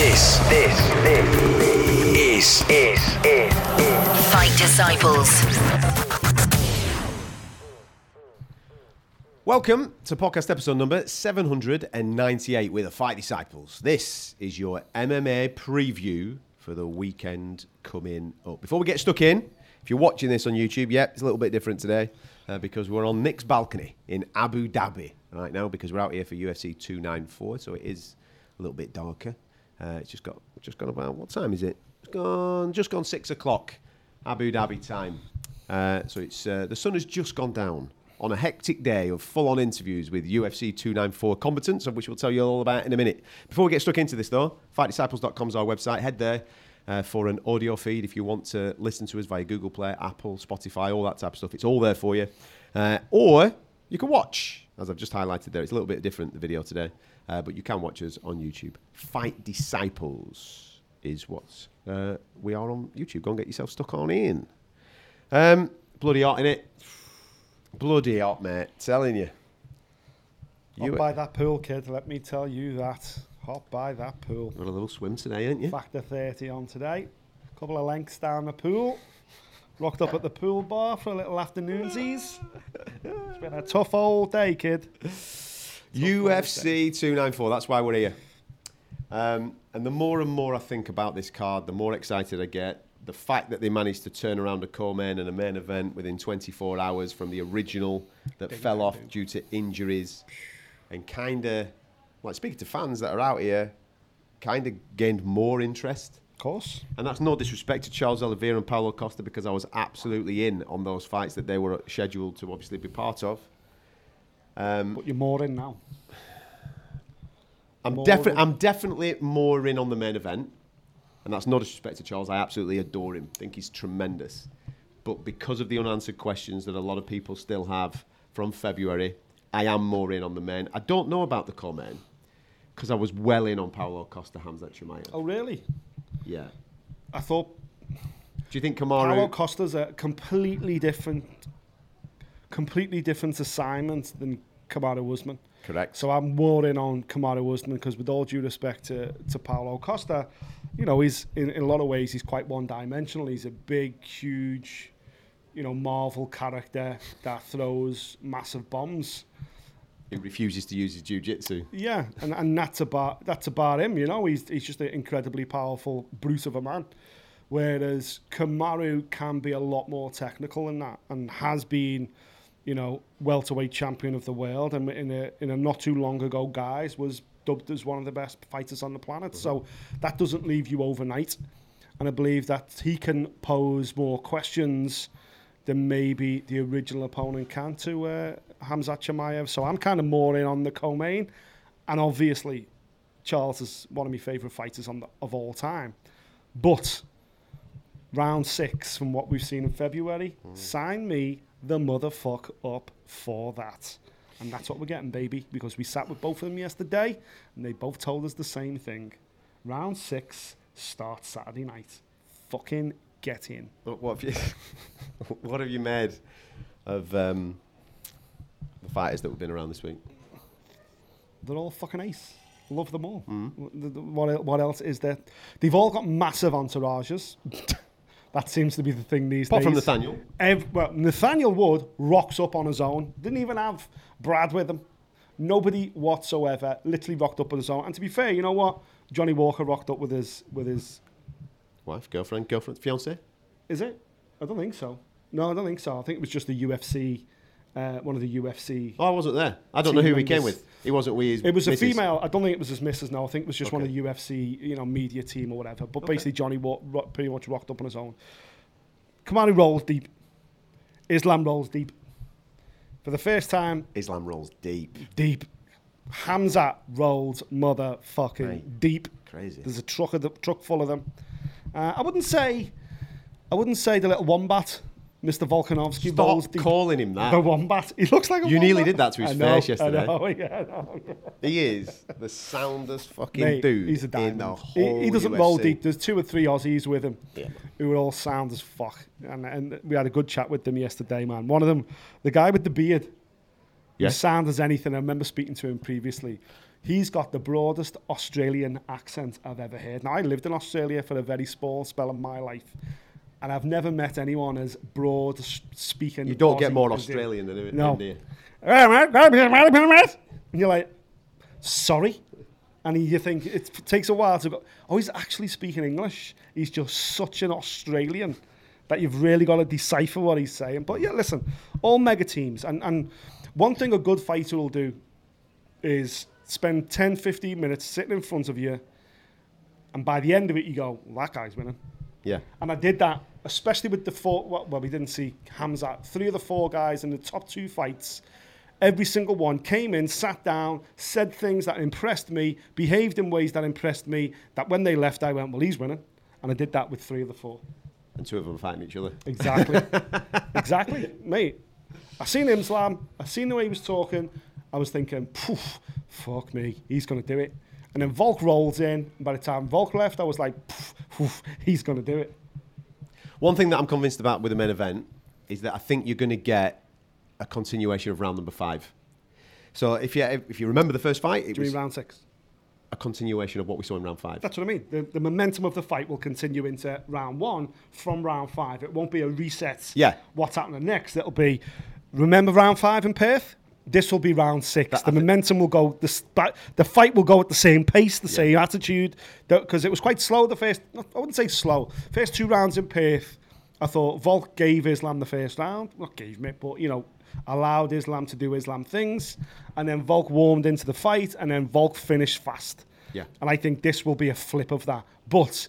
This, this, this is, is, is, is. Fight Disciples. Welcome to podcast episode number 798 with the Fight Disciples. This is your MMA preview for the weekend coming up. Before we get stuck in, if you're watching this on YouTube, yeah, it's a little bit different today uh, because we're on Nick's balcony in Abu Dhabi right now because we're out here for UFC 294, so it is a little bit darker. Uh, it's just got just gone about what time is it? It's gone just gone six o'clock Abu Dhabi time. Uh, so it's uh, the sun has just gone down on a hectic day of full-on interviews with UFC 294 combatants, of which we'll tell you all about in a minute. Before we get stuck into this, though, fightdisciples.com is our website. Head there uh, for an audio feed if you want to listen to us via Google Play, Apple, Spotify, all that type of stuff. It's all there for you. Uh, or you can watch, as I've just highlighted there. It's a little bit different, the video today, uh, but you can watch us on YouTube. Fight Disciples is what uh, we are on YouTube. Go and get yourself stuck on in. Um, bloody hot in it. Bloody hot, mate. Telling you. Hot by that pool, kid. Let me tell you that. Hot by that pool. Got a little swim today, ain't you? Factor 30 on today. A Couple of lengths down the pool. Rocked up at the pool bar for a little afternoonsies. It's been a tough old day, kid. UFC 294. That's why we're here. Um, and the more and more I think about this card, the more excited I get. The fact that they managed to turn around a co-main and a main event within 24 hours from the original that fell off due to injuries, and kind of, like speaking to fans that are out here, kind of gained more interest. Of course. And that's no disrespect to Charles Oliveira and Paulo Costa because I was absolutely in on those fights that they were scheduled to obviously be part of. Um, But you're more in now. I'm, More defi- I'm definitely more in on the main event, and that's no disrespect to Charles. I absolutely adore him. think he's tremendous. But because of the unanswered questions that a lot of people still have from February, I am more in on the main. I don't know about the co-main because I was well in on Paulo Costa, Hamzat Chimaev. Oh, really? Yeah. I thought Do you think Kamaru? Paulo Costa's a completely different, completely different assignment than Kamaru Usman. Correct. So I'm more in on Kamaru Usman because, with all due respect to, to Paulo Costa, you know, he's in, in a lot of ways he's quite one-dimensional. He's a big, huge, you know, Marvel character that throws massive bombs. he refuses to use his jiu-jitsu. Yeah, and, and that's about that's about him. You know, he's he's just an incredibly powerful brute of a man. Whereas Kamaru can be a lot more technical than that, and has been, you know, welterweight champion of the world, and in a in a not too long ago, guys was dubbed as one of the best fighters on the planet. So that doesn't leave you overnight, and I believe that he can pose more questions than maybe the original opponent can to uh, Hamzat Chimaev. So I'm kind of more in on the co-main, and obviously Charles is one of my favourite fighters on the, of all time. But round six, from what we've seen in February, sign me the motherfuck up for that. And that's what we're getting, baby, because we sat with both of them yesterday, and they both told us the same thing. Round six starts Saturday night. Fucking get in. What, have you? what have you made of um, the fighters that have been around this week? They're all fucking ace. Love them all. Th- What, what else is there? They've all got massive entourages. that seems to be the thing these Apart days. from Nathaniel. Ev- well, Nathaniel Wood rocks up on his own. Didn't even have Brad with him. Nobody whatsoever. Literally rocked up on his own. And to be fair, you know what? Johnny Walker rocked up with his with his. Wife, girlfriend, girlfriend, fiance. Is it? I don't think so. No, I don't think so. I think it was just the UFC. Uh, one of the UFC. Oh, I wasn't there. I don't know who he came with. He wasn't with his It was a female. I don't think it was his missus. No, I think it was just one of the UFC, you know, media team or whatever. But Okay. basically, Johnny wa- ro- pretty much rocked up on his own. Kamaru rolls deep. Islam rolls deep. For the first time, Islam rolls deep. deep. Hamza rolls motherfucking Right. deep. Crazy. There's a truck of the truck full of them. Uh, I wouldn't say, I wouldn't say the little wombat, Mr. Volkanovski Stop deep. calling him that. the wombat. He looks like a wombat. You nearly did that to his know, face yesterday. I know, yeah, know, yeah. He is the soundest fucking Mate, dude he's a diamond. the He- whole he, doesn't roll deep. There's two or three Aussies with him Yeah. who are all sound as fuck. And, and we had a good chat with them yesterday, man. One of them, the guy with the beard, Yeah. he sound as anything. I remember speaking to him previously. He's got the broadest Australian accent I've ever heard. Now, I lived in Australia for a very small spell of my life, and I've never met anyone as broad speaking. You don't get more. Australian than him, No. do you? And you're like, sorry. And you think it takes a while to go, oh, he's actually speaking English. He's just such an Australian that you've really got to decipher what he's saying. But yeah, listen, all mega teams. And, and one thing a good fighter will do is spend 10, 15 minutes sitting in front of you. And by the end of it, you go, well, that guy's winning. Yeah. And I did that, especially with the four. Well, we didn't see Hamza. Three of the four guys in the top two fights, every single one came in, sat down, said things that impressed me, behaved in ways that impressed me. That when they left, I went, well, he's winning. And I did that with three of the four. And two of them fighting each other. Exactly. exactly, mate. I seen him slam. I seen the way he was talking. I was thinking, poof, fuck me, he's going to do it. And then Volk rolls in. And by the time Volk left, I was like, poof, he's going to do it. One thing that I'm convinced about with the main event is that I think you're going to get a continuation of round number five. So if you if you remember the first fight, it Do was round six? a continuation of what we saw in round five. That's what I mean. The, the momentum of the fight will continue into round one from round five. It won't be a reset. Yeah. What's happening next? It'll be, remember round five in Perth? This will be round six. That- the momentum will go. The the fight will go at the same pace, the same attitude. Because it was quite slow. The first, I wouldn't say slow. First two rounds in Perth, I thought Volk gave Islam the first round. Not gave it, but you know, allowed Islam to do Islam things. And then Volk warmed into the fight, and then Volk finished fast. Yeah. And I think this will be a flip of that. But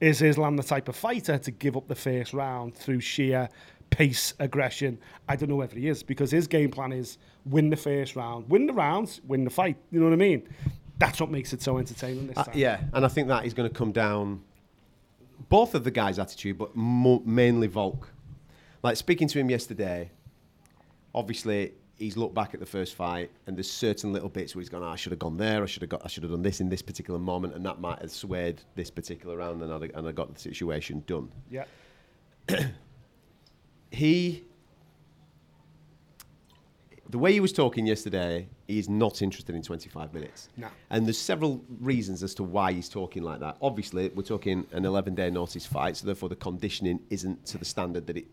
is Islam the type of fighter to give up the first round through sheer pace, aggression? I don't know whether he is because his game plan is win the first round, win the rounds, win the fight. You know what I mean? That's what makes it so entertaining this Uh, time. yeah, and I think that is going to come down both of the guys' attitude, but mo- mainly Volk. Like speaking to him yesterday, obviously he's looked back at the first fight, and there's certain little bits where he's gone, "Oh, I should have gone there, I should have got, I should have done this in this particular moment, and that might have swayed this particular round, and I, and I got the situation done. Yeah. he the way he was talking yesterday he's not interested in 25 minutes. No. and there's several reasons as to why he's talking like that. Obviously we're talking an 11 day notice fight so therefore the conditioning isn't to the standard that it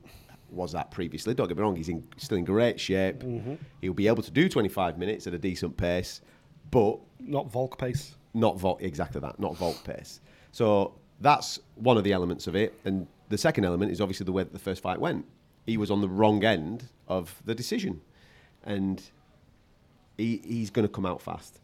was at previously. Don't get me wrong he's in, still in great shape. Mm-hmm. He'll be able to do 25 minutes at a decent pace but Not Volk pace. not Volk, exactly that not Volk pace. So that's one of the elements of it and the second element is obviously the way that the first fight went he was on the wrong end of the decision. And he, he's going to come out fast.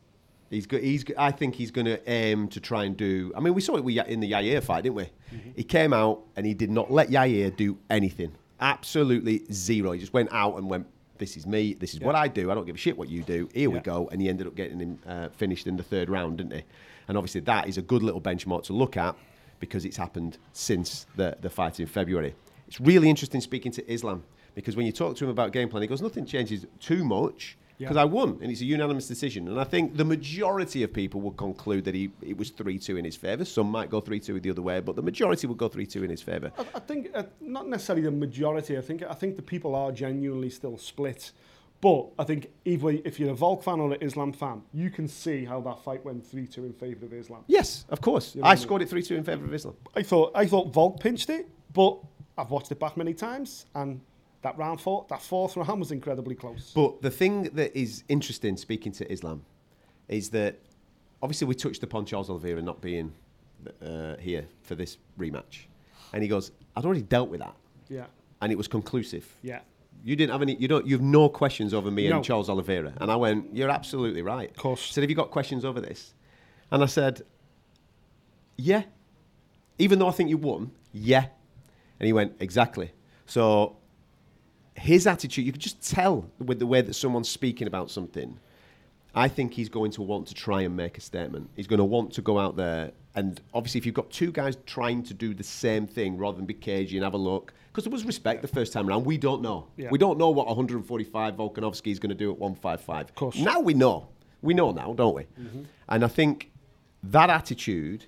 He's go, he's I think he's going to aim to try and do I mean we saw it with, in the Yair fight didn't we? He came out and he did not let Yair do anything. Absolutely zero. He just went out and went this is me this is what I do. I don't give a shit what you do. Here we go. And he ended up getting him uh, finished in the third round, didn't he? And obviously that is a good little benchmark to look at because it's happened since the, the fight in February. It's really interesting speaking to Islam because when you talk to him about game plan, he goes, nothing changes too much because Yeah. I won and it's a unanimous decision. And I think the majority of people would conclude that he it was 3-2 in his favour. Some might go 3-2 the other way, but the majority would go 3-2 in his favour. I, I think uh, not necessarily the majority. I think I think the people are genuinely still split. But I think either if you're a Volk fan or an Islam fan, you can see how that fight went three two in favour of Islam. Yes, of course. You know I what I mean? scored it 3-2 in favour of Islam. I thought I thought Volk pinched it, but I've watched it back many times, and that round four, that fourth round was incredibly close. But the thing that is interesting, speaking to Islam, is that obviously we touched upon Charles Oliveira not being uh, here for this rematch, and he goes, "I'd already dealt with that, yeah, and it was conclusive. yeah, You didn't have any. You don't. You have no questions over me No. and Charles Oliveira." And I went, "You're absolutely right." Of course. He said, "Have you got questions over this?" And I said, "Yeah." Even though I think you won, yeah. And he went, "Exactly." So his attitude, you could just tell with the way that someone's speaking about something. I think he's going to want to try and make a statement. He's going to want to go out there. And obviously, if you've got two guys trying to do the same thing rather than be cagey and have a look, because there was respect the first time around, we don't know. Yeah. We don't know what 145 Volkanovski is going to do at 155. Of course. Now we know. We know now, don't we? Mm-hmm. And I think that attitude,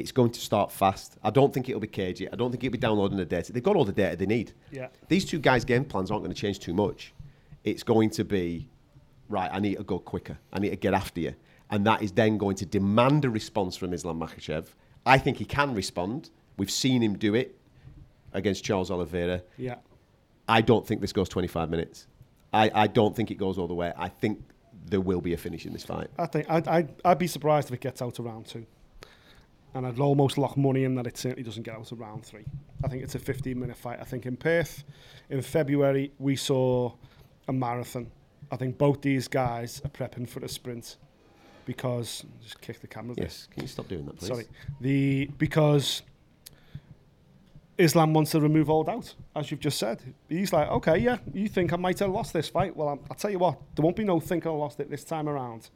it's going to start fast. I don't think it'll be cagey. I don't think it'll be downloading the data. They've got all the data they need. Yeah. These two guys' game plans aren't going to change too much. It's going to be, right, I need to go quicker. I need to get after you. and that is then going to demand a response from Islam Makhachev. I think he can respond. We've seen him do it against Charles Oliveira. Yeah. I don't think this goes 25 minutes. I, I don't think it goes all the way. I think there will be a finish in this fight. I think I'd, I'd, I'd be surprised if it gets out to round two. And I'd almost lock money in that it certainly doesn't get out to round three. I think it's a 15 minute fight. I think in Perth in February we saw a marathon. I think both these guys are prepping for a sprint because just kick the camera. there. Yes. Can you stop doing that, please? Sorry. The because Islam wants to remove all doubt, as you've just said. He's like, okay, yeah, you think I might have lost this fight? Well, I'm, I'll tell you what, there won't be no think I lost it this time around.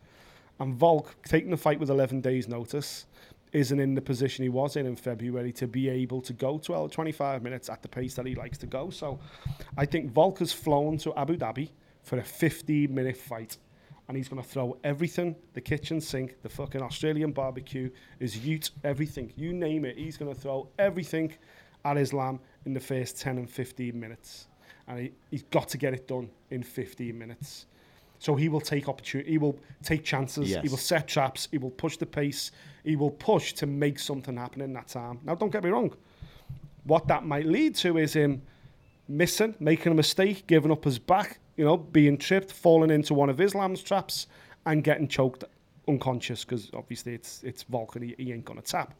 And Volk, taking the fight with 11 days' notice, isn't in the position he was in in February to be able to go 12, 25 minutes at the pace that he likes to go. So I think Volk has flown to Abu Dhabi for a 50 minute fight. And he's going to throw everything the kitchen sink, the fucking Australian barbecue, his ute, everything. You name it. He's going to throw everything at Islam in the first 10 and 15 minutes. And he, he's got to get it done in 15 minutes. So he will take opportunity, he will take chances, Yes. he will set traps, he will push the pace, he will push to make something happen in that time. Now, don't get me wrong. What that might lead to is him missing, making a mistake, giving up his back, you know, being tripped, falling into one of Islam's traps, and getting choked unconscious because obviously it's it's Volk and he, he ain't gonna tap.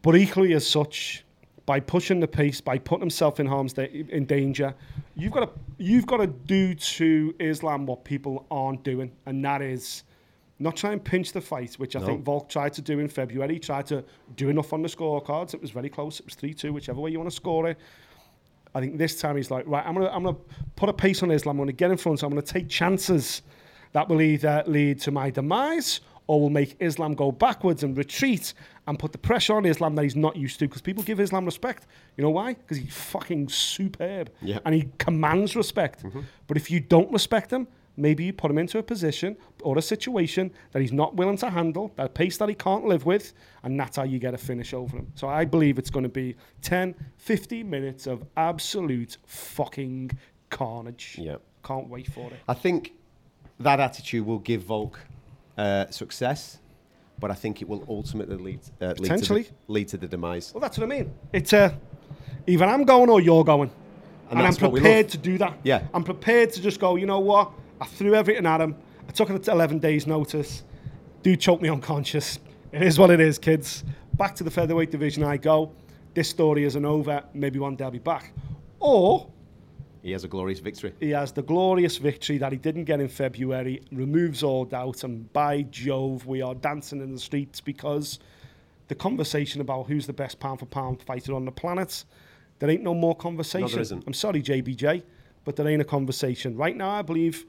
But equally as such, by pushing the pace, by putting himself in harm's da- in danger, you've got to you've got to do to Islam what people aren't doing, and that is not try and pinch the fight, which I No. think Volk tried to do in February. He tried to do enough on the scorecards. It was very close. It was three two, whichever way you want to score it. I think this time he's like, right, I'm gonna I'm gonna put a pace on Islam. I'm gonna get in front. I'm gonna take chances that will either lead to my demise or will make Islam go backwards and retreat and put the pressure on Islam that he's not used to. Because people give Islam respect. You know why? Because he's fucking superb Yeah. and he commands respect. Mm-hmm. But if you don't respect him, maybe you put him into a position or a situation that he's not willing to handle, that pace that he can't live with, and that's how you get a finish over him. So I believe it's going to be 10, 15 minutes of absolute fucking carnage. Yeah. Can't wait for it. I think that attitude will give Volk uh, success, but I think it will ultimately lead, uh, lead, to Potentially. the, lead to the demise. Well, that's what I mean. It's uh, either I'm going or you're going. And And, I'm that's what we prepared to do that. Yeah. I'm prepared to just go, you know what? I threw everything at him. I took it at 11 days' notice. Dude choked me unconscious. It is what it is, kids. Back to the featherweight division I go. This story isn't over. Maybe one day I'll be back. Or He has a glorious victory. he has the glorious victory that he didn't get in February, removes all doubt, and by Jove, we are dancing in the streets because the conversation about who's the best pound for pound fighter on the planet, there ain't no more conversation. isn't. I'm sorry, JBJ, but there ain't a conversation. Right now, I believe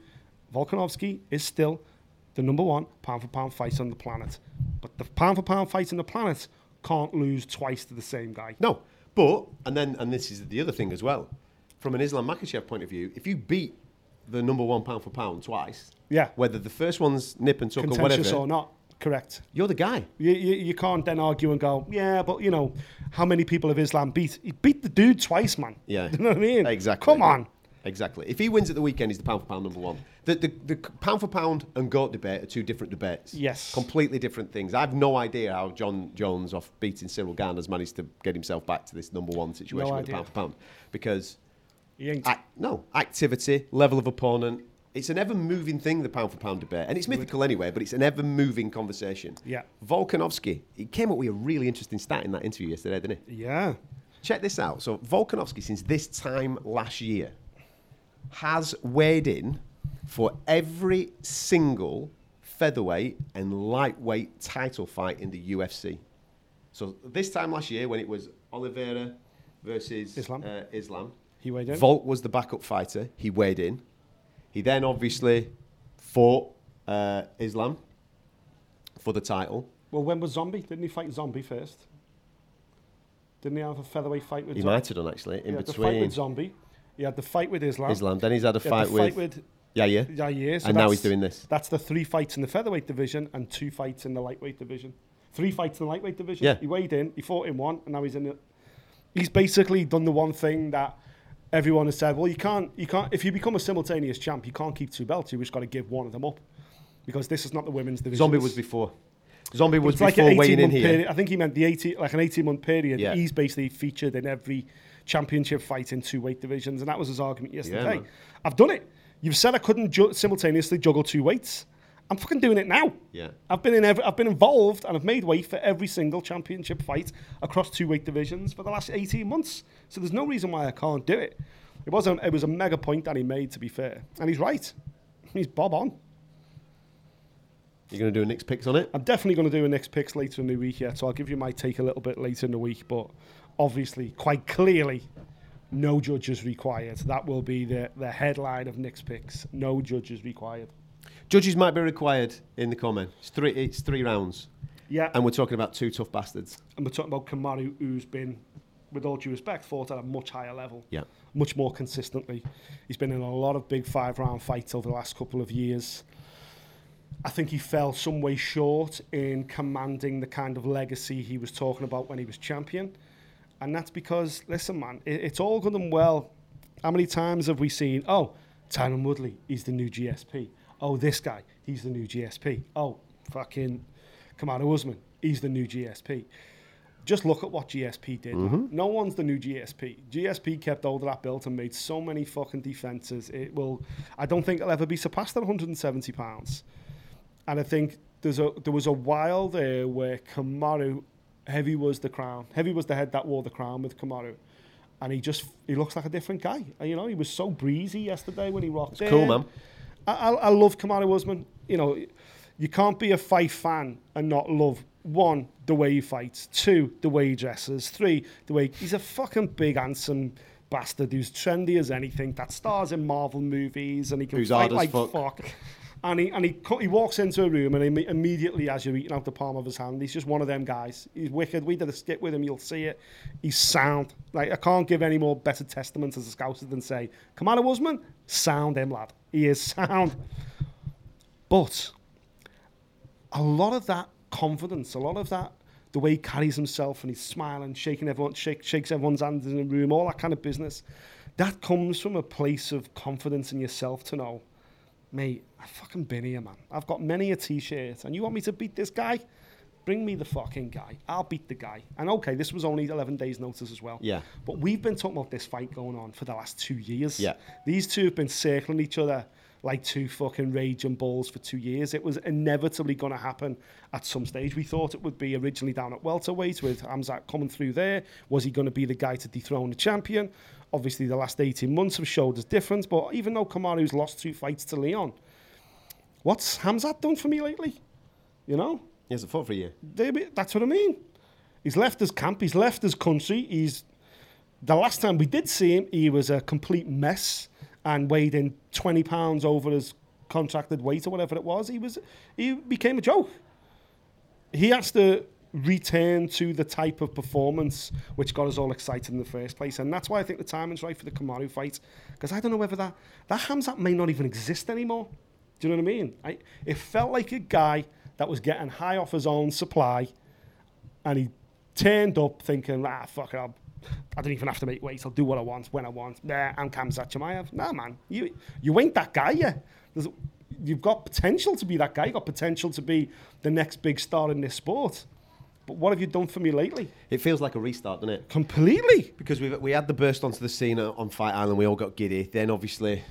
Volkanovski is still the number one pound for pound fighter on the planet. But the pound for pound fighter on the planet can't lose twice to the same guy. No, but and then and this is the other thing as well. From an Islam Makhachev point of view, if you beat the number one pound for pound twice, Yeah. whether the first one's nip and tuck or whatever, or not, correct. you're the guy. You, you, you can't then argue and go, yeah, but you know, how many people have Islam beat? He beat the dude twice, man. Yeah, you know what I mean? Exactly. Come on. Exactly. If he wins at the weekend, he's the pound for pound number one. The, the, the pound for pound and goat debate are two different debates. Yes. Completely different things. I have no idea how John Jones, off beating Ciryl Gane, has managed to get himself back to this number one situation No with the pound for pound. Because, He ain't. ac- no, activity, level of opponent, it's an ever moving thing, the pound for pound debate. And it's mythical anyway, but it's an ever moving conversation. Yeah. Volkanovski, he came up with a really interesting stat in that interview yesterday, didn't he? yeah. Check this out. So Volkanovski, since this time last year, has weighed in for every single featherweight and lightweight title fight in the UFC. So this time last year, when it was Oliveira versus Islam. uh, Islam, He weighed in. Volk was the backup fighter. He weighed in. He then obviously fought uh, Islam for the title. Well, when was Zombie? Didn't he fight Zombie first? Didn't he have a featherweight fight with He Zombie? might have done actually He in had the fight between with Zombie. He had the fight with Islam. Islam. Then he's had a He had fight the with, fight with yeah, yeah. Yeah, yeah. So and now he's doing this. That's the three fights in the featherweight division and two fights in the lightweight division. Three fights in the lightweight division. Yeah. He weighed in, he fought in one, and now he's in it. He's basically done the one thing that everyone has said. Well, you can't, you can't. If you become a simultaneous champ, you can't keep two belts. You just got to give one of them up. because this is not the women's division. Zombie was before. Zombie was It's like before an weighing 18 in month here. period. I think he meant the 18, like an 18 month period. Yeah. He's basically featured in every championship fight in two weight divisions, and that was his argument yesterday. man. I've done it. You've said I couldn't ju- simultaneously juggle two weights. I'm fucking doing it now. Yeah. I've been in every, I've been involved and I've made weight for every single championship fight across two weight divisions for the last 18 months. So there's no reason why I can't do it. It was a, it was a mega point that he made, to be fair, and he's right. He's bob on. You're going to do a Nick's picks on it? I'm definitely going to do a Nick's picks later in the week, yeah. So I'll give you my take a little bit later in the week, but obviously, quite clearly, no judges required. That will be the, the headline of Nick's picks. No judges required. Judges might be required in the comment. It's three, it's three rounds. Yeah, And we're talking about two tough bastards. and we're talking about Kamaru, who's been, with all due respect, fought at a much higher level. Yeah. much more consistently. He's been in a lot of big five round fights over the last couple of years. I think he fell some way short in commanding the kind of legacy he was talking about when he was champion. And that's because, listen, man, it, it's all good and well. How many times have we seen, oh, Tyron Woodley, he's the new GSP. Oh, this guy, he's the new GSP. Oh, fucking Kamaru Usman, he's the new GSP just look at what GSP did. man. No one's the new GSP. GSP kept hold of that belt and made so many fucking defenses. It will. I don't think it'll ever be surpassed at 170 pounds. And I think there's a there was a while there where Kamaru, heavy was the crown. Heavy was the head that wore the crown with Kamaru. And he just he looks like a different guy. And, you know, he was so breezy yesterday when he rocked It's cool, man. I, I, love Kamaru Usman. You know, you can't be a fight fan and not love one the way he fights, two the way he dresses, three the way he's a fucking big handsome bastard who's trendy as anything that stars in Marvel movies and he can Who's fight like fuck. fuck. And he and he he walks into a room and imme- immediately as you're eating out the palm of his hand, he's just one of them guys. He's wicked. We did a skit with him. You'll see it. He's sound. Like I can't give any more better testament as a scouser than say, Kamaru Usman, sound him lad. He is sound. But a lot of that confidence, a lot of that, the way he carries himself and he's smiling, shaking everyone, shake, shakes everyone's hands in the room, all that kind of business, that comes from a place of confidence in yourself to know, mate, I've fucking been here, man. I've got many a t-shirt, and you want me to beat this guy? Bring me the fucking guy. I'll beat the guy. And okay, this was only 11 days' notice as well. Yeah. But we've been talking about this fight going on for the last two years. Yeah. These two have been circling each other like two fucking raging balls for two years. It was inevitably going to happen at some stage. We thought it would be originally down at welterweight with Hamzat coming through there. Was he going to be the guy to dethrone the champion? Obviously, the last 18 months have showed us difference. But even though Kamaru's lost two fights to Leon, what's Hamzat done for me lately? You know? He hasn't fought for. They- That's what I mean. He's left his camp. He's left his country. He's the last time we did see him, he was a complete mess and weighed in twenty pounds over his contracted weight or whatever it was. He was he became a joke. He has to return to the type of performance which got us all excited in the first place, and that's why I think the timing's right for the Kamaru fight. Because I don't know whether that that Hamzat may not even exist anymore. Do you know what I mean? I, it felt like a guy that was getting high off his own supply, and he turned up thinking, ah, fuck it, I'll, I don't even have to make weight. I'll do what I want when I want. Nah, I'm Hamzat Chimaev. Nah, man, you you ain't that guy yet. There's, you've got potential to be that guy. You've got potential to be the next big star in this sport. But what have you done for me lately? It feels like a restart, doesn't it? Completely. Because we we had the burst onto the scene on Fight Island, we all got giddy. Then obviously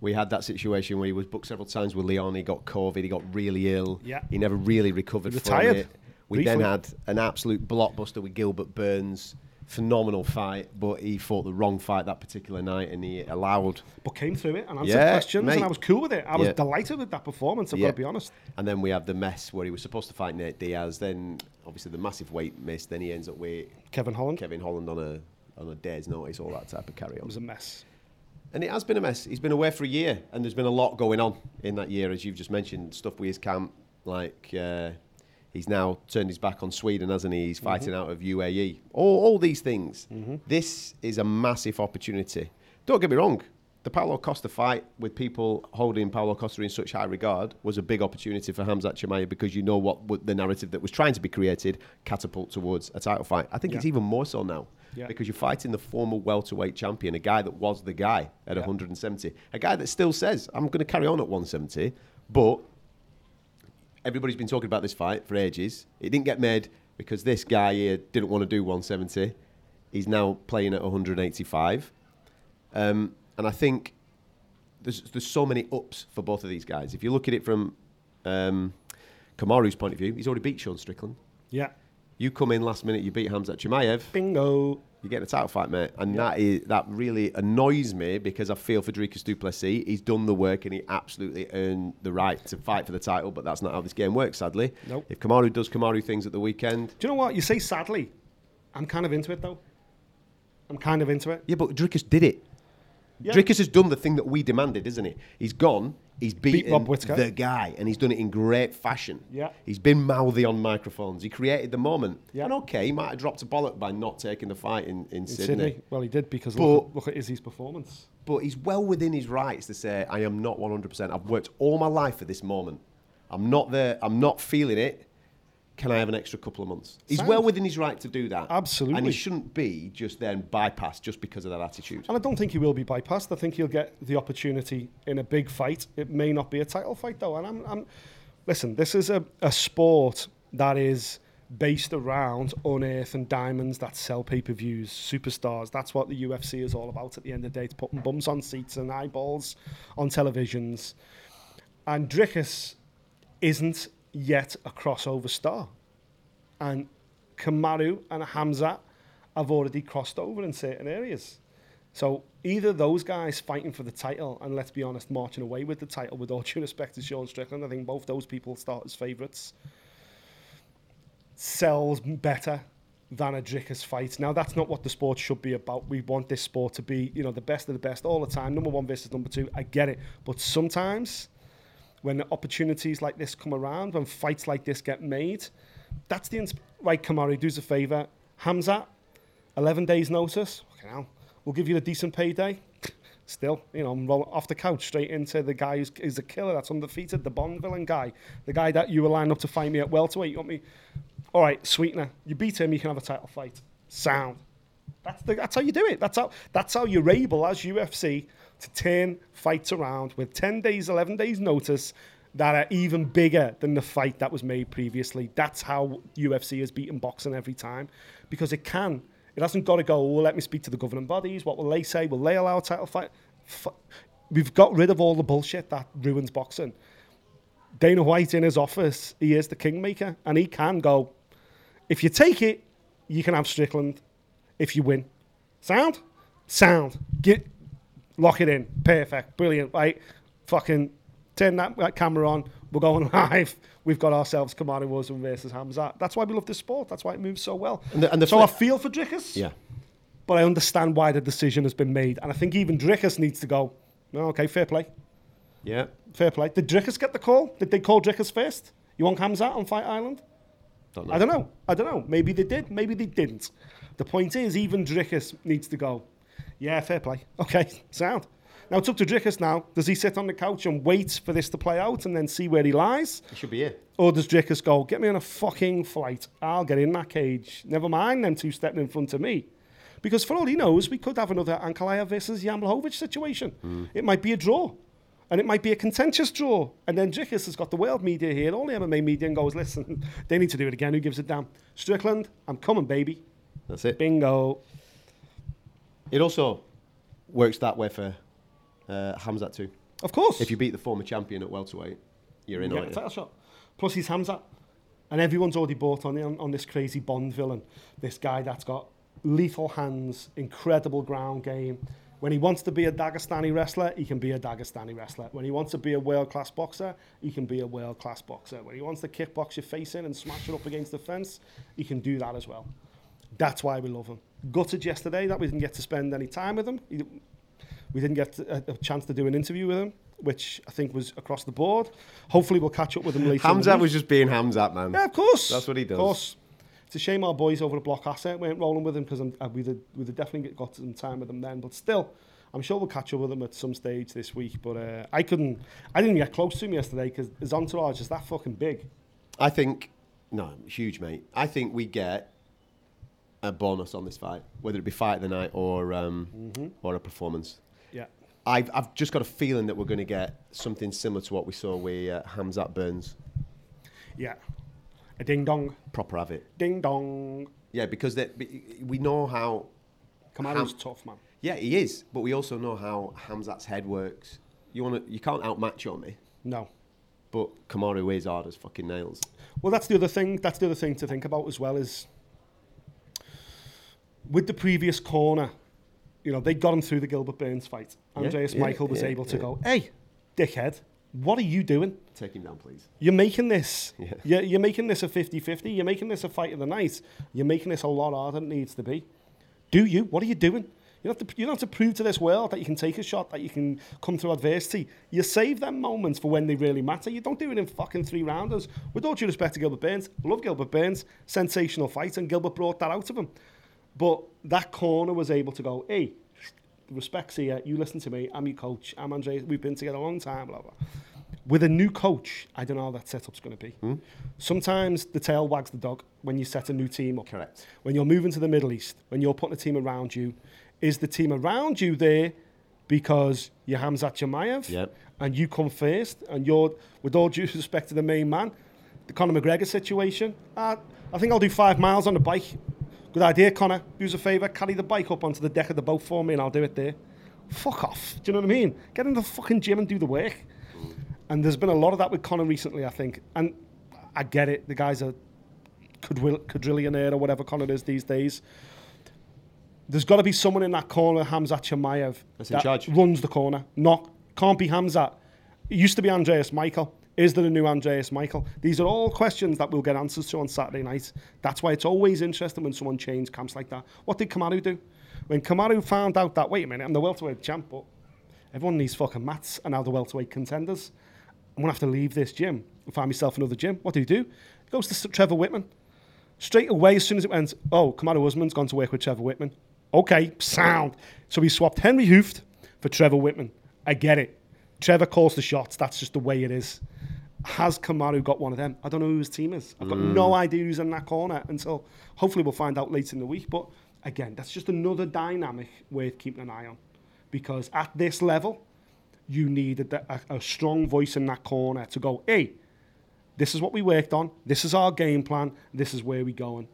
we had that situation where he was booked several times with Leon. He got COVID. He got really ill. Yeah. He never really recovered He from retired, it. We then had an absolute blockbuster with Gilbert Burns. Phenomenal fight, but he fought the wrong fight that particular night, and he allowed. But came through it and answered Yeah, questions, mate. and I was cool with it. I was Yeah. delighted with that performance. I've Yeah. got to be honest. And then we have the mess where he was supposed to fight Nate Diaz. Then obviously the massive weight miss. Then he ends up with Kevin Holland Kevin Holland on a on a day's notice, all that type of carry on. it was a mess. And it has been a mess. He's been away for a year, and there's been a lot going on in that year, as you've just mentioned. Stuff with his camp, like uh, he's now turned his back on Sweden, hasn't he? He's mm-hmm. fighting out of UAE. All, all these things. Mm-hmm. This is a massive opportunity. Don't get me wrong. The Paulo Costa fight with people holding Paulo Costa in such high regard was a big opportunity for Hamzat Chimaev because you know what what the narrative that was trying to be created catapult towards a title fight. I think it's even more so now Yeah. because you're fighting the former welterweight champion, a guy that was the guy at Yeah. 170, a guy that still says, I'm going to carry on at 170, but everybody's been talking about this fight for ages. It didn't get made because this guy here didn't want to do 170. He's now playing at 185. Um, and I think there's, there's so many ups for both of these guys. If you look at it from um, Kamaru's point of view, he's already beat Sean Strickland. Yeah. You come in last minute, you beat Hamzat Chimaev, Bingo. You get a title fight, mate. And that is that really annoys me because I feel for Dricus du Plessis. He's done the work and he absolutely earned the right to fight for the title, but that's not how this game works, sadly. Nope. If Kamaru does Kamaru things at the weekend, Do you know what? You say sadly. I'm kind of into it, though. I'm kind of into it. yeah, but Dricus did it. Yeah. Dricus has done the thing that we demanded, isn't he? He's gone, he's beaten Rob Whittaker. the guy, and he's done it in great fashion. Yeah. He's been mouthy on microphones. He created the moment. Yeah. And okay, he might have dropped a bollock by not taking the fight in, in, In Sydney. Sydney. Well, he did because But- look, at, look at Izzy's performance. But he's well within his rights to say, I am not 100%. I've worked all my life for this moment. I'm not there. I'm not feeling it. Can I have an extra couple of months? He's Sound. well within his right to do that. Absolutely. And he shouldn't be just then bypassed just because of that attitude. And I don't think he will be bypassed. I think he'll get the opportunity in a big fight. It may not be a title fight though. And I'm, I'm listen. This is a, a sport that is based around unearth and diamonds that sell pay-per-views, superstars. That's what the UFC is all about. At the end of the day, it's putting bums on seats and eyeballs on televisions. And Dricus isn't yet a crossover star. And Kamaru and Hamza have already crossed over in certain areas. So either those guys fighting for the title, and let's be honest, marching away with the title, with all due respect to Sean Strickland, I think both those people start as favourites, sells better than a Dricus fight. Now, that's not what the sport should be about. We want this sport to be, you know, the best of the best all the time, number one versus number two. I get it. But sometimes when opportunities like this come around, when fights like this get made, that's the ins- right. Kamaru, do us a favour. Hamza, eleven days notice. Hell, we'll give you a decent payday. Still, you know, I'm rolling off the couch straight into the guy who's is a killer that's undefeated, the Bond villain guy, the guy that you were lined up to fight me at welterweight. You want me? All right, sweetener. You beat him, you can have a title fight. Sound. That's the, that's how you do it. That's how that's how you're able as UFC to turn fights around with 10 days, 11 days notice that are even bigger than the fight that was made previously. That's how UFC has beaten boxing every time because it can. It hasn't got to go, well, let me speak to the governing bodies. What will they say? Will they allow a title fight? We've got rid of all the bullshit that ruins boxing. Dana White in his office, he is the kingmaker, and he can go, if you take it, you can have Strickland if you win. Sound? Sound. Get lock it in. Perfect. Brilliant. Right. Fucking turn that, that camera on. We're going live. We've got ourselves Kamaru Wilson versus Hamza. That's why we love this sport. That's why it moves so well. And the- and the so I feel for Dricus, Yeah. but I understand why the decision has been made. And I think even Dricus needs to go, "No, okay, fair play. Yeah. Fair play. Did Dricus get the call? Did they call Dricus first? You want Hamza on Fight Island? Don't know. I don't know. I don't know. Maybe they did. Maybe they didn't. The point is, even Dricus needs to go. Yeah, fair play. Okay, sound. Now it's up to Dricus now. Does he sit on the couch and wait for this to play out and then see where he lies? He should be here. Or does Dricus go, get me on a fucking flight. I'll get in that cage. Never mind them two stepping in front of me. Because for all he knows, we could have another Ankalaev versus Jan Blachowicz situation. Hmm. It might be a draw. And it might be a contentious draw. And then Dricus has got the world media here, all the MMA media, and goes, listen, they need to do it again. Who gives a damn? Strickland, I'm coming, baby. That's it. Bingo. It also works that way for uh, Hamzat too. Of course. If you beat the former champion at welterweight, you're in You get a title shot. Plus he's Hamza. And everyone's already bought on, on, on this crazy Bond villain. This guy that's got lethal hands, incredible ground game. When he wants to be a Dagestani wrestler, he can be a Dagestani wrestler. When he wants to be a world-class boxer, he can be a world-class boxer. When he wants to kickbox your face in and smash it up against the fence, he can do that as well. That's why we love him. Gutted yesterday that we didn't get to spend any time with him. He, we didn't get a, a chance to do an interview with him, which I think was across the board. Hopefully, we'll catch up with him later. Hamzat was just being Hamzat, man. Yeah, of course. That's what he does. Of course. It's a shame our boys over at Block Asset weren't rolling with him because uh, we'd, have- we'd have definitely got some time with them then. But still, I'm sure we'll catch up with him at some stage this week. But uh, I couldn't, I didn't get close to him yesterday because his entourage is that fucking big. I think no, huge, mate. I think we get a bonus on this fight, whether it be fight of the night or um, Mm-hmm. or a performance. Yeah. I've I've just got a feeling that we're going to get something similar to what we saw with uh, Hamzat Burns. Yeah. A ding dong. Proper have it. Ding dong. Yeah, because they, we know how. Kamaru's Ham- tough, man. Yeah, he is, but we also know how Hamzat's head works. You want to, you can't outmatch on me, No. but Kamaru is hard as fucking nails. Well, that's the other thing. That's the other thing to think about as well is with the previous corner, you know, they got him through the Gilbert Burns fight. Andreas yeah, Michael was yeah, able to yeah. go, "Hey, dickhead, what are you doing? Take him down, please. You're making this. Yeah. You're, you're making this a 50-50. You're making this a fight of the night. You're making this a lot harder than it needs to be. Do you? What are you doing? You don't, have to, you don't have to prove to this world that you can take a shot, that you can come through adversity. You save them moments for when they really matter. You don't do it in fucking three rounders. With all due respect to Gilbert Burns, love Gilbert Burns, sensational fight, and Gilbert brought that out of him. But that corner was able to go, hey, respect's here, you listen to me, I'm your coach, I'm Andre, we've been together a long time, blah, blah. With a new coach, I don't know how that setup's going to be. Hmm? Sometimes the tail wags the dog when you set a new team up. Correct. When you're moving to the Middle East, when you're putting a team around you, is the team around you there because you're Hamzat Chimaev Yep. and you come first and you're, with all due respect to the main man, the Conor McGregor situation, uh, I think I'll do five miles on the bike. Good idea, Conor. Do us a favour, carry the bike up onto the deck of the boat for me and I'll do it there. Fuck off. Do you know what I mean? Get in the fucking gym and do the work. And there's been a lot of that with Conor recently, I think. And I get it. The guy's a quadrillionaire or whatever Conor is these days. There's got to be someone in that corner, Hamzat Chimaev, That's that runs the corner. Not can't be Hamzat. It used to be Andreas Michael. Is there a new Andreas Michael? These are all questions that we'll get answers to on Saturday night. That's why it's always interesting when someone changes camps like that. What did Kamaru do? When Kamaru found out that, wait a minute, I'm the welterweight champ, but everyone needs fucking mats and now the welterweight contenders. I'm going to have to leave this gym and find myself another gym. What do you do? He goes to Trevor Wittman. Straight away, as soon as it went, oh, Kamaru Usman's gone to work with Trevor Wittman. Okay, sound. So he swapped Henry Hooft for Trevor Wittman. I get it. Trevor calls the shots. That's just the way it is. Has Kamaru got one of them? I don't know who his team is. I've got mm. no idea who's in that corner until hopefully we'll find out later in the week. But again, that's just another dynamic worth keeping an eye on. Because at this level, you need a, a, strong voice in that corner to go, hey, this is what we worked on. This is our game plan. This is where we're going.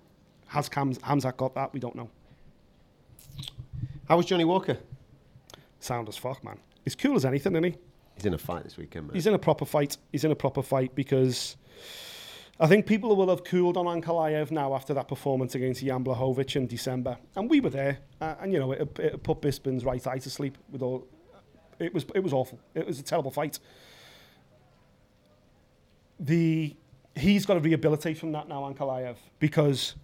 Has Hamz- Hamzat got that? We don't know. How was Johnny Walker? Sound as fuck, man. He's cool as anything, isn't he? He's in a fight this weekend, man. He's in a proper fight. He's in a proper fight because I think people will have cooled on Ankalaev now after that performance against Jan Blachowicz in December, and we were there. Uh, and you know, it, it put Bisping's right eye to sleep. With all, it was it was awful. It was a terrible fight. The he's got to rehabilitate from that now, Ankalaev, because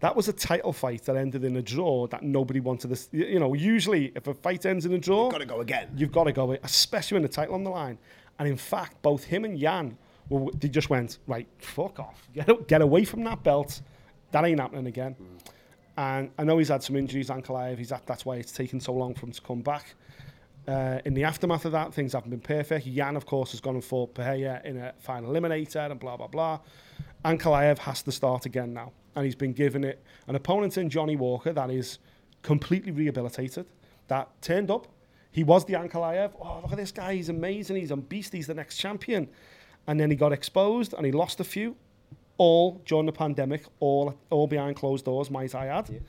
that was a title fight that ended in a draw that nobody wanted. This, you know, usually if a fight ends in a draw, you've Got to go again. You've got to go, especially when the title on the line. And in fact, both him and Jan, they just went right. Fuck off. Get get away from that belt. That ain't happening again. And I know he's had some injuries, Ankalaev. He's had, that's why it's taken so long for him to come back. Uh, in the aftermath of that, things haven't been perfect. Jan, of course, has gone and fought Pereira in a final eliminator and blah, blah, blah. Ankalaev has to start again now. And he's been given it an opponent in Johnny Walker that is completely rehabilitated, that turned up. He was the Ankalaev. Oh, look at this guy. He's amazing. He's a beast. He's the next champion. And then he got exposed and he lost a few, all during the pandemic, all, all behind closed doors, might I add.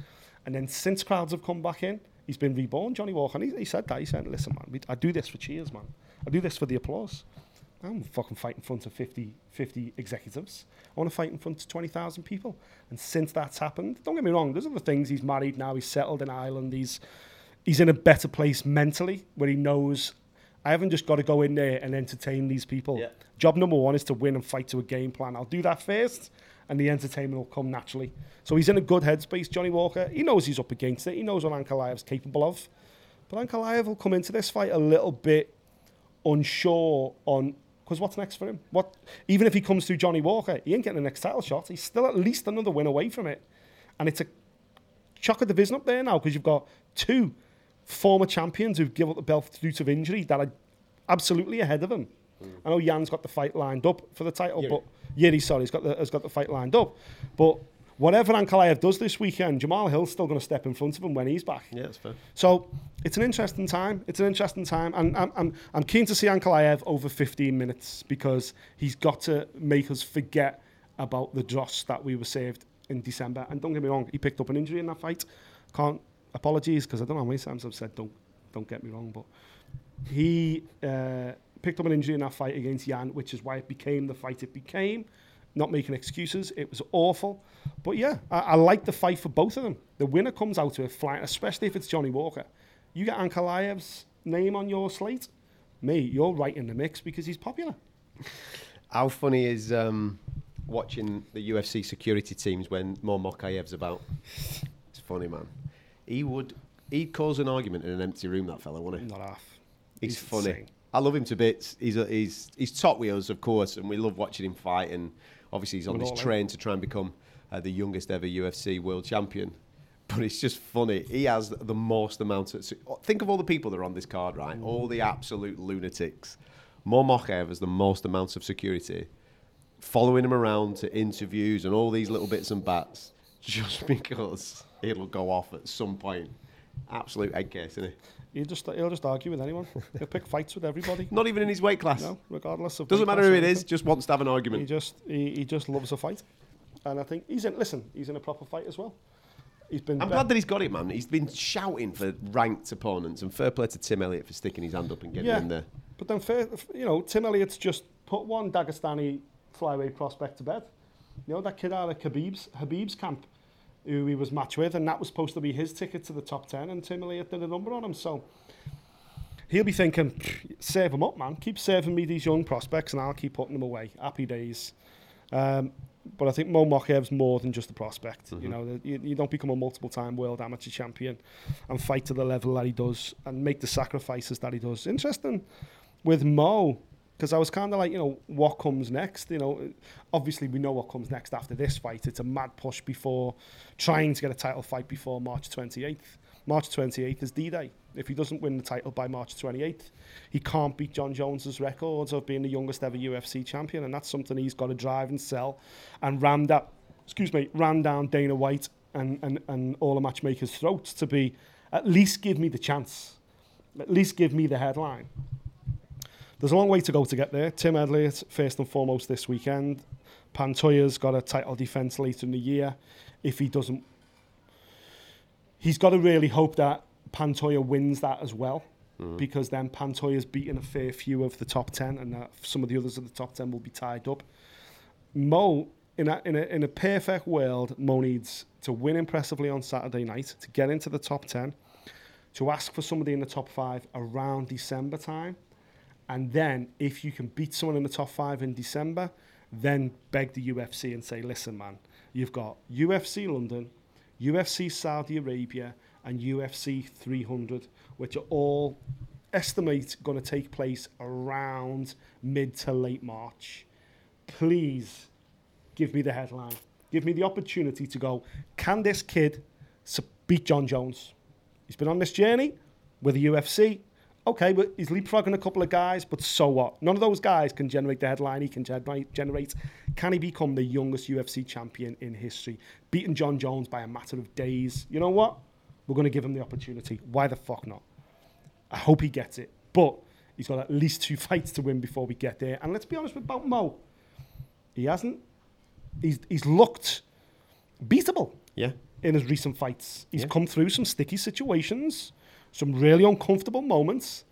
And then since crowds have come back in, he's been reborn, Johnny Walker. And he, he said that. He said, listen, man, I do this for cheers, man. I do this for the applause. I don't fucking fight in front of 50, 50 executives. I want to fight in front of 20,000 people. And since that's happened, don't get me wrong, there's other things. He's married now. He's settled in Ireland. He's, he's in a better place mentally where he knows I haven't just got to go in there and entertain these people. Yeah. Job number one is to win and fight to a game plan. I'll do that first, and the entertainment will come naturally. So he's in a good headspace, Johnny Walker. He knows he's up against it. He knows what Ankalaev's capable of. But Ankalaev will come into this fight a little bit unsure on because what's next for him? What even if he comes through Johnny Walker, he ain't getting the next title shot. He's still at least another win away from it, and it's a chocker division up there now because you've got two former champions who've given up the belt due to injury that are absolutely ahead of him. Hmm. I know Jan's got the fight lined up for the title, Jiri. but Jiri, sorry, he's got the has got the fight lined up. But whatever Ankalaev does this weekend, Jamal Hill's still going to step in front of him when he's back. Yeah, that's fair. So it's an interesting time. It's an interesting time, and I'm I'm, I'm keen to see Ankalaev over 15 minutes because he's got to make us forget about the dross that we were saved in December. And don't get me wrong, he picked up an injury in that fight. Can't apologies because I don't know how many times I've said don't don't get me wrong, but he uh, picked up an injury in that fight against Jan, which is why it became the fight it became. Not making excuses, it was awful. But yeah, I, I like the fight for both of them. The winner comes out to a flying, especially if it's Johnny Walker. You get Ankalaev's name on your slate, me, you're right in the mix because he's popular. How funny is um, watching the UFC security teams when Mo Mokaev's about? It's funny, man. He would he'd cause an argument in an empty room. That fella, wouldn't he? Not half. He's, He's funny. insane. I love him to bits. He's a, he's he's top with us, of course, and we love watching him fight. And obviously, he's on this train to try and become uh, the youngest ever UFC world champion. But it's just funny. He has the most amount of. Think of all the people that are on this card, right? Mm. All the absolute lunatics. Mo Mokaev has the most amounts of security, following him around to interviews and all these little bits and bats, just because it'll go off at some point. Absolute egg case, isn't he? He'll just he'll just argue with anyone. He'll pick fights with everybody. Not even in his weight class. No, regardless of. Doesn't matter who it is, just wants to have an argument. He just he, he just loves a fight, and I think he's in. Listen, he's in a proper fight as well. He's been. I'm bet- glad that he's got it, man. He's been shouting for ranked opponents, and fair play to Tim Elliott for sticking his hand up and getting Yeah. in there. But then, fair, you know, Tim Elliott's just put one Dagestani flyweight prospect to bed. You know, that kid out of Khabib's, Habib's camp, who he was matched with, and that was supposed to be his ticket to the top 10, and Tim Elliott did a number on him. So he'll be thinking, save him up, man. Keep saving me these young prospects, and I'll keep putting them away. Happy days. Um, but I think Mo Mokaev's more than just a prospect. You know, you, you don't become a multiple-time world amateur champion and fight to the level that he does and make the sacrifices that he does. Interesting with Mo, because I was kind of like, you know, what comes next? You know, obviously we know what comes next after this fight. It's a mad push before trying to get a title fight before March 28th. March 28th is D-Day. If he doesn't win the title by March 28th, he can't beat Jon Jones's records of being the youngest ever UFC champion, and that's something he's got to drive and sell, and ram that, excuse me, ram down Dana White and and and all the matchmakers' throats to be at least give me the chance, at least give me the headline. There's a long way to go to get there. Tim Elliott, first and foremost, this weekend. Pantoja's got a title defence later in the year. If he doesn't, he's got to really hope that Pantoja wins that as well, because then Pantoja's beaten a fair few of the top 10, and uh, some of the others of the top 10 will be tied up. Mo, in a, in, a, in a perfect world, Mo needs to win impressively on Saturday night to get into the top 10, to ask for somebody in the top five around December time. And then, if you can beat someone in the top five in December, then beg the UFC and say, listen, man, you've got UFC London, UFC Saudi Arabia, and UFC 300, which are all estimate going to take place around mid to late March. Please give me the headline. Give me the opportunity to go, can this kid beat Jon Jones? He's been on this journey with the UFC. Okay, but he's leapfrogging a couple of guys, but so what? None of those guys can generate the headline he can generate. generate. Can he become the youngest UFC champion in history? Beating Jon Jones by a matter of days. You know what? We're going to give him the opportunity. Why the fuck not? I hope he gets it. But he's got at least two fights to win before we get there. And let's be honest about Mo. He hasn't. He's, he's looked beatable Yeah. in his recent fights. He's Yeah. come through some sticky situations, some really uncomfortable moments,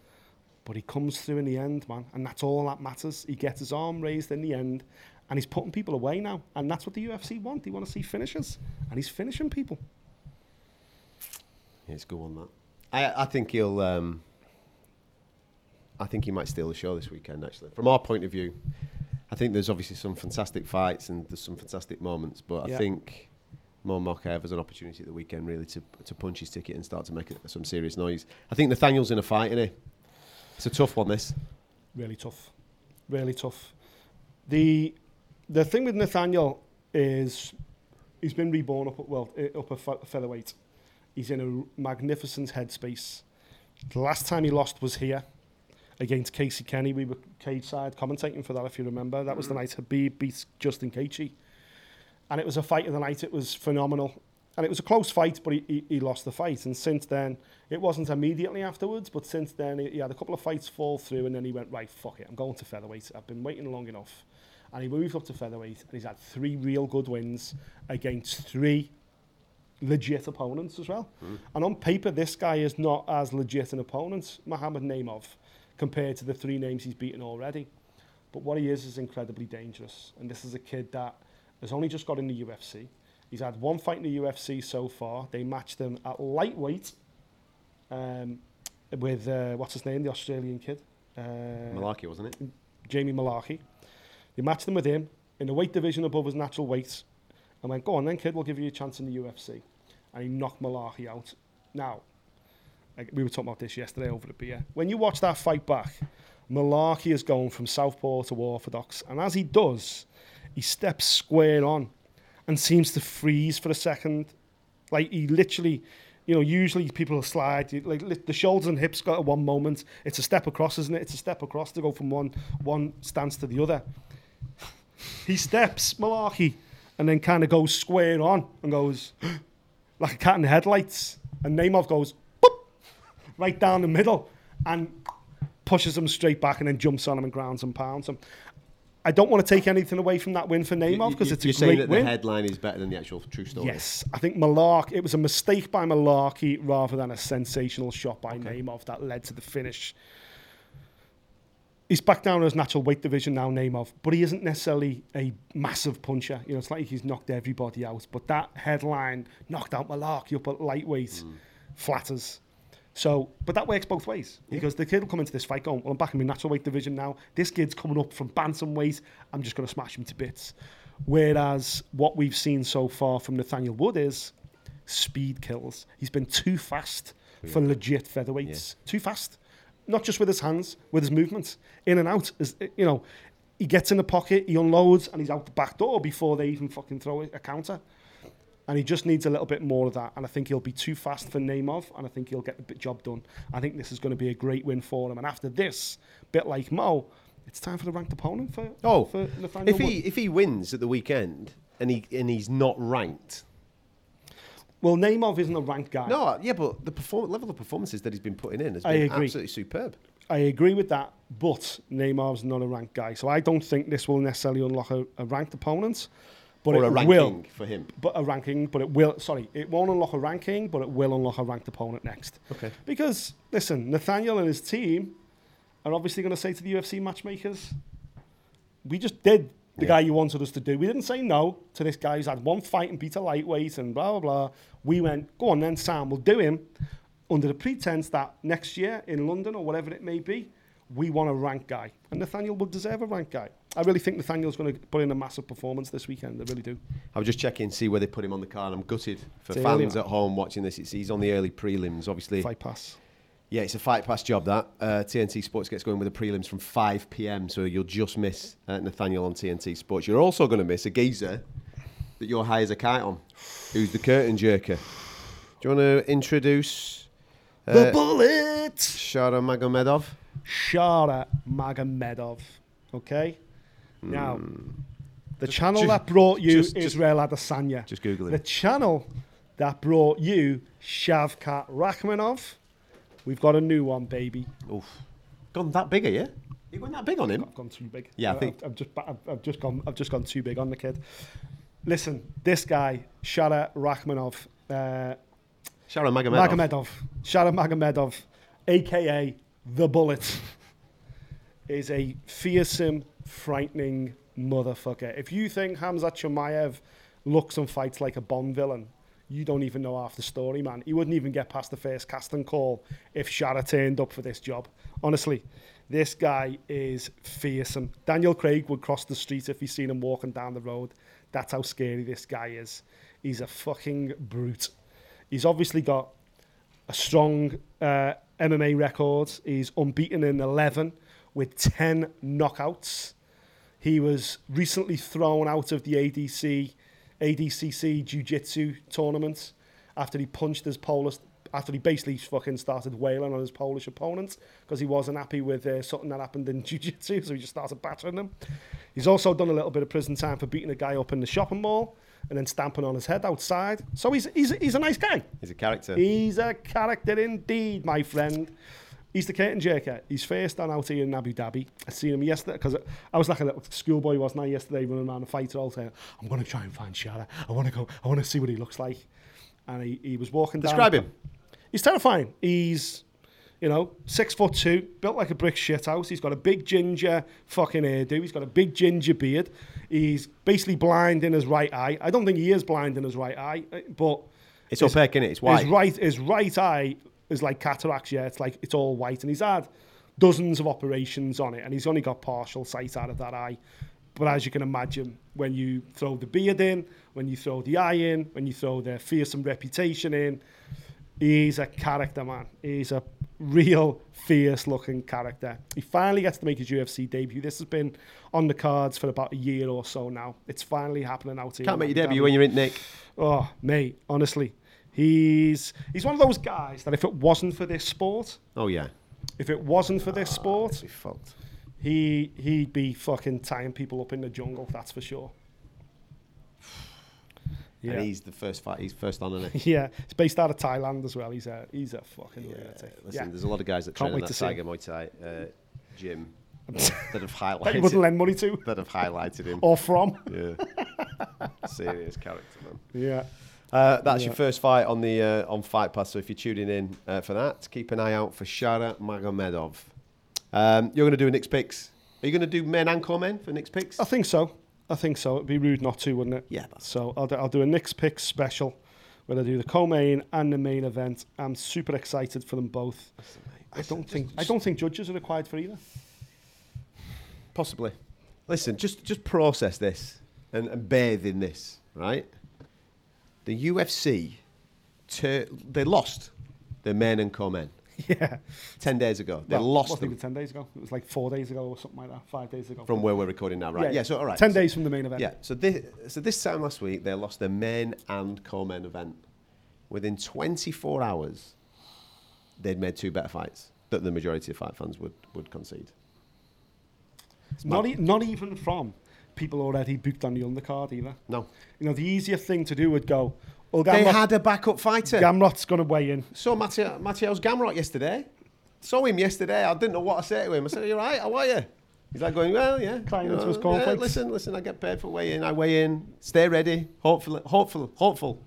but he comes through in the end, man. And that's all that matters. He gets his arm raised in the end, and he's putting people away now. And that's what the UFC want. They want to see finishes, and he's finishing people. Yeah, it's good on that. I, I think he'll. Um, I think he might steal the show this weekend. Actually, from our point of view, I think there's obviously some fantastic fights and there's some fantastic moments, but I think Mo Mokaev has an opportunity at the weekend really to to punch his ticket and start to make some serious noise. I think Nathaniel's in a fight, isn't he? It's a tough one. This. Really tough. Really tough. The the thing with Nathaniel is he's been reborn up at well eh, up a fe- featherweight. He's in a magnificent headspace. The last time he lost was here against Casey Kenny. We were cage side commentating for that, if you remember. That was the night Habib beat Justin Gaethje, and it was a fight of the night. It was phenomenal, and it was a close fight, but he, he, he lost the fight. And since then, it wasn't immediately afterwards, but since then he, he had a couple of fights fall through, and then he went right, fuck it, I'm going to featherweight. I've been waiting long enough. and he moved up to featherweight, and he's had three real good wins against three legit opponents as well. Hmm. And on paper, this guy is not as legit an opponent, Mohamed Naimov, compared to the three names he's beaten already. But what he is is incredibly dangerous. And this is a kid that has only just got in the UFC. He's had one fight in the UFC so far. They matched him at lightweight um, with, uh, what's his name, the Australian kid? Uh, Mullarkey, wasn't it? Jamie Mullarkey. They matched him with him in the weight division above his natural weight. And went, go on then, kid, we'll give you a chance in the UFC. And he knocked Mullarkey out. Now, like, we were talking about this yesterday over the beer. When you watch that fight back, Mullarkey is going from southpaw to orthodox. And as he does, he steps square on and seems to freeze for a second. Like he literally, you know, usually people slide. Like the shoulders and hips got at one moment. It's a step across, isn't it? It's a step across to go from one one stance to the other. he steps Mullarkey and then kind of goes square on and goes like a cat in the headlights. And Naimov goes boop, right down the middle and pushes him straight back and then jumps on him and grounds and pounds him. I don't want to take anything away from that win for Naimov because it's a You're saying great that the headline is better than the actual true story. Yes, I think Mullarkey, it was a mistake by Mullarkey rather than a sensational shot by Naimov that led to the finish. He's back down in his natural weight division now, Naimov, but he isn't necessarily a massive puncher. You know, it's like he's knocked everybody out, but that headline knocked out Mullarkey up at lightweight mm. flatters. So, but that works both ways because the kid will come into this fight going, well, I'm back in my natural weight division now. This kid's coming up from bantamweight. I'm just going to smash him to bits. Whereas what we've seen so far from Nathaniel Wood is speed kills. He's been too fast for legit featherweights. Too fast. Not just with his hands, with his movements. In and out. Is, you know, he gets in the pocket, he unloads, and he's out the back door before they even fucking throw a counter. And he just needs a little bit more of that. And I think he'll be too fast for Naimov, and I think he'll get the job done. I think this is going to be a great win for him. And after this, bit like Mo, it's time for the ranked opponent for, Oh, for Nathaniel if he Wood. if he wins at the weekend and he and he's not ranked, Well, Naimov isn't a ranked guy. no, yeah, but the perform- level of performances that he's been putting in has I been agree. absolutely superb. I agree with that, but Naimov's not a ranked guy, so I don't think this will necessarily unlock a, a ranked opponent. But or it a ranking will, for him. but a ranking, but it will. Sorry, it won't unlock a ranking, but it will unlock a ranked opponent next. Okay. Because listen, Nathaniel and his team are obviously going to say to the UFC matchmakers, "We just did the Yeah. guy you wanted us to do. We didn't say no to this guy who's had one fight and beat a lightweight and blah blah blah. We went, go on then, Sam. We'll do him under the pretense that next year in London or whatever it may be, we want a rank guy, and Nathaniel would deserve a rank guy. I really think Nathaniel's going to put in a massive performance this weekend. I really do. I was just checking, see where they put him on the card. I'm gutted for It's fans at home watching this. It's, he's on the early prelims, obviously. Fight pass. Yeah, it's a fight pass job that. Uh, TNT Sports gets going with the prelims from 5 p.m. So you'll just miss uh, Nathaniel on TNT Sports. You're also going to miss a geezer that you're high as a kite on, who's the curtain jerker. Do you want to introduce the uh, bullet. Shara Magomedov? Shara Magomedov. Okay? Now, the channel ju- that brought you just- just- Israel Adesanya. just Google it. The channel that brought you Shavkat Rakhmonov. We've got a new one, baby. Oof. Gone that big, are you? You went that big on him? I've gone too big. Yeah, I I've- think- I've, just I've, I've just gone I've just gone too big on the kid. Listen, this guy Shara Rakhmonov, uh, Shara Magomedov. Magomedov, Shara Magomedov, aka the Bullet, is a fearsome, frightening motherfucker. If you think Hamzat Chimaev looks and fights like a Bond villain, you don't even know half the story, man. He wouldn't even get past the first casting call if Shara turned up for this job. Honestly, this guy is fearsome. Daniel Craig would cross the street if he seen him walking down the road. That's how scary this guy is. He's a fucking brute. He's obviously got a strong uh, MMA record. He's unbeaten in 11 with 10 knockouts. He was recently thrown out of the ADC, ADCC Jiu-Jitsu tournament after he punched his Polish, after he basically fucking started wailing on his Polish opponent because he wasn't happy with uh, something that happened in Jiu-Jitsu, so he just started battering them. He's also done a little bit of prison time for beating a guy up in the shopping mall and then stamping on his head outside. So he's, he's, he's a nice guy. He's a character. He's a character indeed, my friend. He's the curtain jerker. He's first on out here in Abu Dhabi. I seen him yesterday because I was like a little schoolboy, wasn't I, yesterday running around a fighter all saying, I'm going to try and find Shara. I want to go, I want to see what he looks like. And he, he was walking down. Describe him. He's terrifying. He's, you know, six foot two, built like a brick shit house. He's got a big ginger fucking hairdo. He's got a big ginger beard. He's basically blind in his right eye. I don't think he is blind in his right eye, eh, but It's opaque, innit? It's white. his right his right eye is like cataracts. Yeah, it's like it's all white, and he's had dozens of operations on it, and he's only got partial sight out of that eye. But as you can imagine, when you throw the beard in, when you throw the eye in, when you throw the fearsome reputation in, he's a character, man. He's a real fierce looking character. He finally gets to make his UFC debut. This has been on the cards for about a year or so now. It's finally happening out here. Can't make your debut when you're in Nick. Oh, mate, honestly. He's he's one of those guys that if it wasn't for this sport, Oh yeah. if it wasn't for this ah, sport, Be he he'd be fucking tying people up in the jungle, that's for sure. And he's the first fight. He's first on, isn't he? Yeah, he's based out of Thailand as well. He's a he's a fucking lunatic. Listen, yeah. there's a lot of guys that Can't train in that to Tiger Muay Thai uh, gym that have that you highlighted wouldn't lend money to that have highlighted him. or from. Yeah. Serious character, man. Yeah. Uh, that's your first fight on the uh, on Fight Pass. So if you're tuning in uh, for that, keep an eye out for Shara Magomedov. Um, you're going to do Nick's picks. Are you going to do men and co-men for Nick's picks? I think so. I think so. It'd be rude not to, wouldn't it? Yeah, So I'll do, I'll do a Nick's pick special where I do the co-main and the main event. I'm super excited for them both. I don't think I don't think judges are required for either. Possibly. Listen, just just process this and, and bathe in this, right? The UFC, tur they lost their men and co-men Yeah. ten days ago. They Well, lost them ten days ago. It was like four days ago or something like that. Five days ago. from where we're recording now, right? Yeah. so all right. Ten so- days from the main event. Yeah. So this so this time last week they lost their men and co-men event. Within 24 hours, they'd made two better fights that the majority of fight fans would would concede. Not e- not even from people already booked on the undercard either. No. You know, the easier thing to do would go. Well, They had a backup fighter. Gamrot's going to weigh in. Saw Matteo, Matteo's Gamrot yesterday. Saw him yesterday. I didn't know what to say to him. I said, "You're right? How are you?" He's like going, "Well, yeah." Crying you into his yeah, listen, listen. I get paid for weighing. I weigh in. Stay ready. Hopefully, hopeful, hopeful.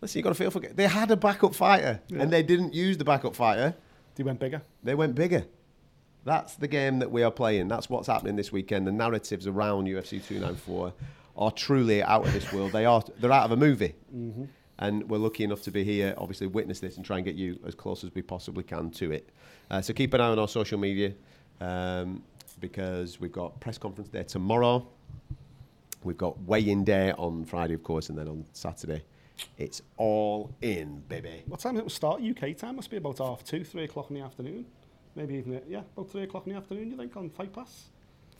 Listen, you got to feel for. They had a backup fighter, and they didn't use the backup fighter. They went bigger. They went bigger. That's the game that we are playing. That's what's happening this weekend. The narratives around UFC 294 are truly out of this world. They are. They're out of a movie. And we're lucky enough to be here, obviously, witness this and try and get you as close as we possibly can to it. Uh, so keep an eye on our social media um, because we've got press conference there tomorrow. We've got weigh-in day on Friday, of course, and then on Saturday, it's all in, baby. What time does it start? UK time must be about half two, three o'clock in the afternoon. Maybe even yeah, about three o'clock in the afternoon. You think on Fight Pass?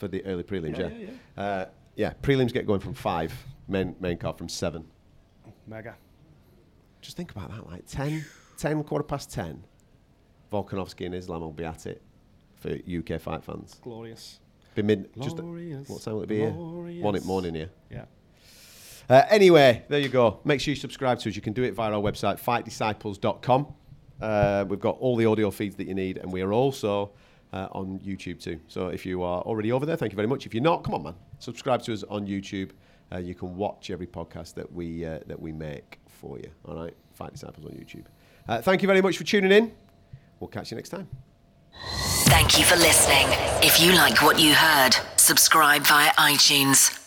for the early prelims. Yeah, Yeah, yeah, Uh, yeah. Prelims get going from five. Main main card from seven. Mega. Just think about that. Like 10, 10 quarter past ten. Volkanovski and Islam will be at it for UK fight fans. Glorious. Be mid. Just what time will it be here? One in morning here. Yeah. Uh, anyway, there you go. Make sure you subscribe to us. You can do it via our website, fightdisciples.com. Uh, we've got all the audio feeds that you need, and we are also uh, on YouTube too. So if you are already over there, thank you very much. If you're not, come on, man, subscribe to us on YouTube. Uh, you can watch every podcast that we uh, that we make for you. All right, Fight Disciples on YouTube. Uh, thank you very much for tuning in. We'll catch you next time. Thank you for listening. If you like what you heard, subscribe via iTunes.